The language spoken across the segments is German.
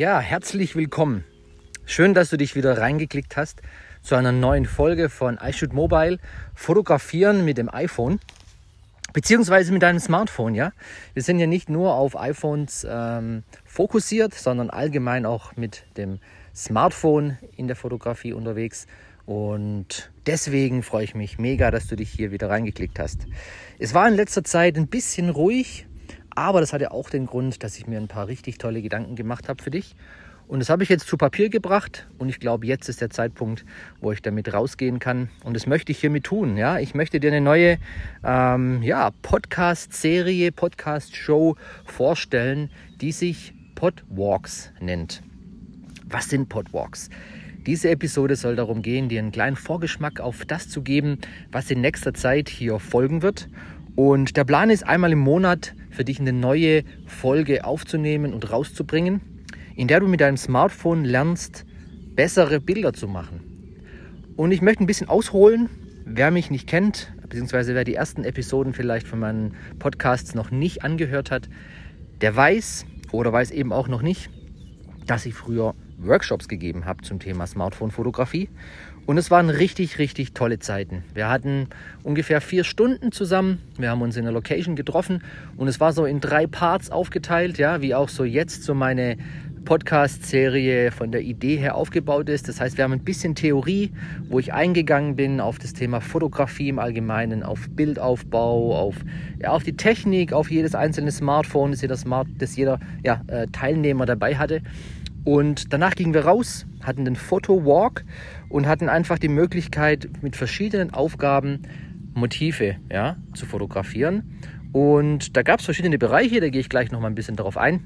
Ja, herzlich willkommen. Schön, dass du dich wieder reingeklickt hast zu einer neuen Folge von iShoot Mobile. Fotografieren mit dem iPhone. Beziehungsweise mit deinem Smartphone, ja. Wir sind ja nicht nur auf iPhones ähm, fokussiert, sondern allgemein auch mit dem Smartphone in der Fotografie unterwegs. Und deswegen freue ich mich mega, dass du dich hier wieder reingeklickt hast. Es war in letzter Zeit ein bisschen ruhig, aber das hatte auch den Grund, dass ich mir ein paar richtig tolle Gedanken gemacht habe für dich. Und das habe ich jetzt zu Papier gebracht und ich glaube, jetzt ist der Zeitpunkt, wo ich damit rausgehen kann. Und das möchte ich hiermit tun. Ja? Ich möchte dir eine neue ähm, ja, Podcast-Serie, Podcast-Show vorstellen, die sich Podwalks nennt. Was sind Podwalks? Diese Episode soll darum gehen, dir einen kleinen Vorgeschmack auf das zu geben, was in nächster Zeit hier folgen wird. Und der Plan ist, einmal im Monat für dich eine neue Folge aufzunehmen und rauszubringen, in der du mit deinem Smartphone lernst, bessere Bilder zu machen. Und ich möchte ein bisschen ausholen, wer mich nicht kennt, beziehungsweise wer die ersten Episoden vielleicht von meinen Podcasts noch nicht angehört hat, der weiß oder weiß eben auch noch nicht, dass ich früher Workshops gegeben habe zum Thema Smartphone-Fotografie und es waren richtig, richtig tolle Zeiten. Wir hatten ungefähr vier Stunden zusammen. Wir haben uns in der Location getroffen und es war so in drei Parts aufgeteilt, ja, wie auch so jetzt so meine Podcast-Serie von der Idee her aufgebaut ist. Das heißt, wir haben ein bisschen Theorie, wo ich eingegangen bin auf das Thema Fotografie im Allgemeinen, auf Bildaufbau, auf, ja, auf die Technik, auf jedes einzelne Smartphone, das jeder, Smart, das jeder ja, äh, Teilnehmer dabei hatte. Und danach gingen wir raus, hatten den Foto-Walk und hatten einfach die Möglichkeit, mit verschiedenen Aufgaben Motive ja, zu fotografieren. Und da gab es verschiedene Bereiche, da gehe ich gleich noch mal ein bisschen darauf ein,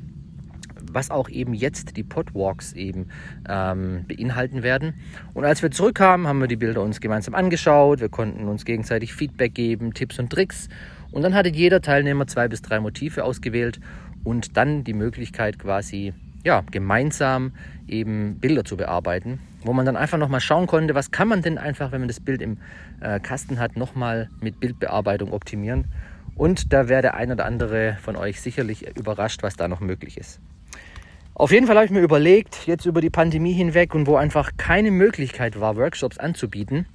was auch eben jetzt die Podwalks eben ähm, beinhalten werden. Und als wir zurückkamen, haben wir die Bilder uns gemeinsam angeschaut, wir konnten uns gegenseitig Feedback geben, Tipps und Tricks. Und dann hatte jeder Teilnehmer zwei bis drei Motive ausgewählt und dann die Möglichkeit quasi ja, gemeinsam eben Bilder zu bearbeiten, wo man dann einfach nochmal schauen konnte, was kann man denn einfach, wenn man das Bild im äh, Kasten hat, nochmal mit Bildbearbeitung optimieren. Und da wäre der ein oder andere von euch sicherlich überrascht, was da noch möglich ist. Auf jeden Fall habe ich mir überlegt, jetzt über die Pandemie hinweg und wo einfach keine Möglichkeit war, Workshops anzubieten,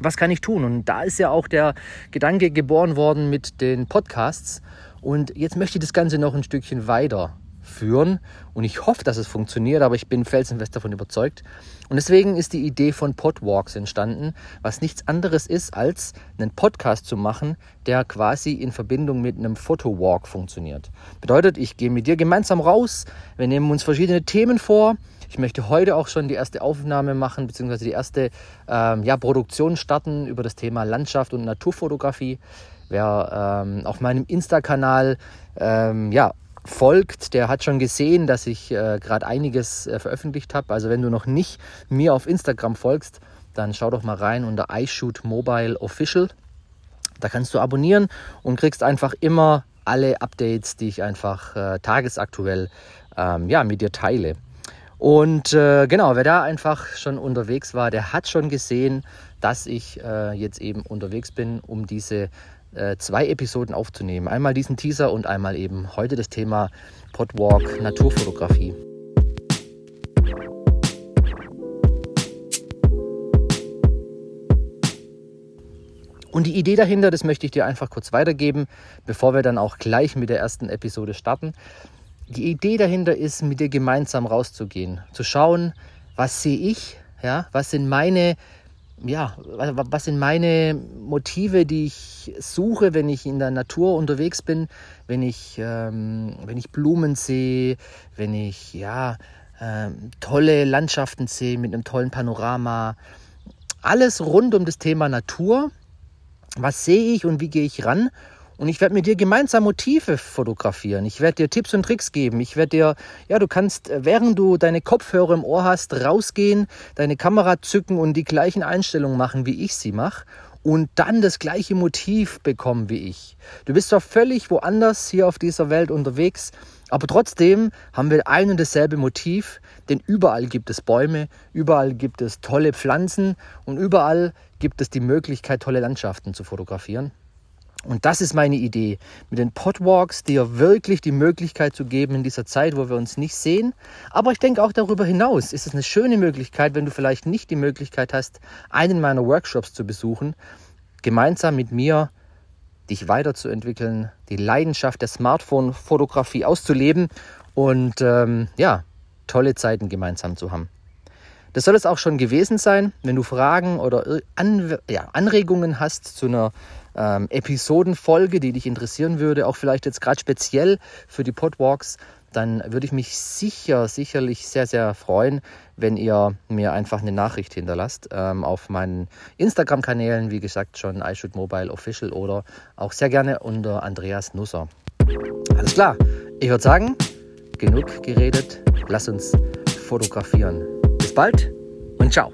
was kann ich tun? Und da ist ja auch der Gedanke geboren worden mit den Podcasts. Und jetzt möchte ich das Ganze noch ein Stückchen weiter führen. Und ich hoffe, dass es funktioniert, aber ich bin felsenfest davon überzeugt. Und deswegen ist die Idee von Podwalks entstanden, was nichts anderes ist, als einen Podcast zu machen, der quasi in Verbindung mit einem Fotowalk funktioniert. Bedeutet, ich gehe mit dir gemeinsam raus, wir nehmen uns verschiedene Themen vor. Ich möchte heute auch schon die erste Aufnahme machen, beziehungsweise die erste ähm, ja, Produktion starten über das Thema Landschaft und Naturfotografie. Wer ähm, auf meinem Insta-Kanal ähm, ja, folgt, der hat schon gesehen, dass ich äh, gerade einiges äh, veröffentlicht habe. Also wenn du noch nicht mir auf Instagram folgst, dann schau doch mal rein unter iShoot Mobile Official. Da kannst du abonnieren und kriegst einfach immer alle Updates, die ich einfach äh, tagesaktuell ähm, ja, mit dir teile. Und äh, genau, wer da einfach schon unterwegs war, der hat schon gesehen, dass ich äh, jetzt eben unterwegs bin, um diese äh, zwei Episoden aufzunehmen. Einmal diesen Teaser und einmal eben heute das Thema Podwalk Naturfotografie. Und die Idee dahinter, das möchte ich dir einfach kurz weitergeben, bevor wir dann auch gleich mit der ersten Episode starten. Die Idee dahinter ist, mit dir gemeinsam rauszugehen, zu schauen, was sehe ich, ja, was sind meine ja, was sind meine Motive, die ich suche, wenn ich in der Natur unterwegs bin, wenn ich, ähm, wenn ich Blumen sehe, wenn ich ja, ähm, tolle Landschaften sehe mit einem tollen Panorama. Alles rund um das Thema Natur. Was sehe ich und wie gehe ich ran? Und ich werde mit dir gemeinsam Motive fotografieren. Ich werde dir Tipps und Tricks geben. Ich werde dir, ja, du kannst, äh, während du deine Kopfhörer im Ohr hast, rausgehen, deine Kamera zücken und die gleichen Einstellungen machen, wie ich sie mache. und dann das gleiche Motiv bekommen wie ich. Du bist zwar völlig woanders hier auf dieser Welt unterwegs, aber trotzdem haben wir ein und dasselbe Motiv, denn überall gibt es Bäume, überall gibt es tolle Pflanzen und überall gibt es die Möglichkeit, tolle Landschaften zu fotografieren. Und das ist meine Idee, mit den Podwalks dir wirklich die Möglichkeit zu geben in dieser Zeit, wo wir uns nicht sehen. Aber ich denke auch darüber hinaus ist es eine schöne Möglichkeit, wenn du vielleicht nicht die Möglichkeit hast, einen meiner Workshops zu besuchen, gemeinsam mit mir dich weiterzuentwickeln, die Leidenschaft der Smartphone-Fotografie auszuleben und ähm, ja, tolle Zeiten gemeinsam zu haben. Das soll es auch schon gewesen sein. Wenn du Fragen oder An ja, Anregungen hast zu einer ähm, Episodenfolge, die dich interessieren würde, auch vielleicht jetzt gerade speziell für die Podwalks, dann würde ich mich sicher, sicherlich sehr, sehr freuen, wenn ihr mir einfach eine Nachricht hinterlasst ähm, auf meinen Instagram-Kanälen, wie gesagt schon iShoot Mobile Official oder auch sehr gerne unter Andreas Nusser. Alles klar, ich würde sagen, genug geredet, lass uns fotografieren. Bis bald und ciao.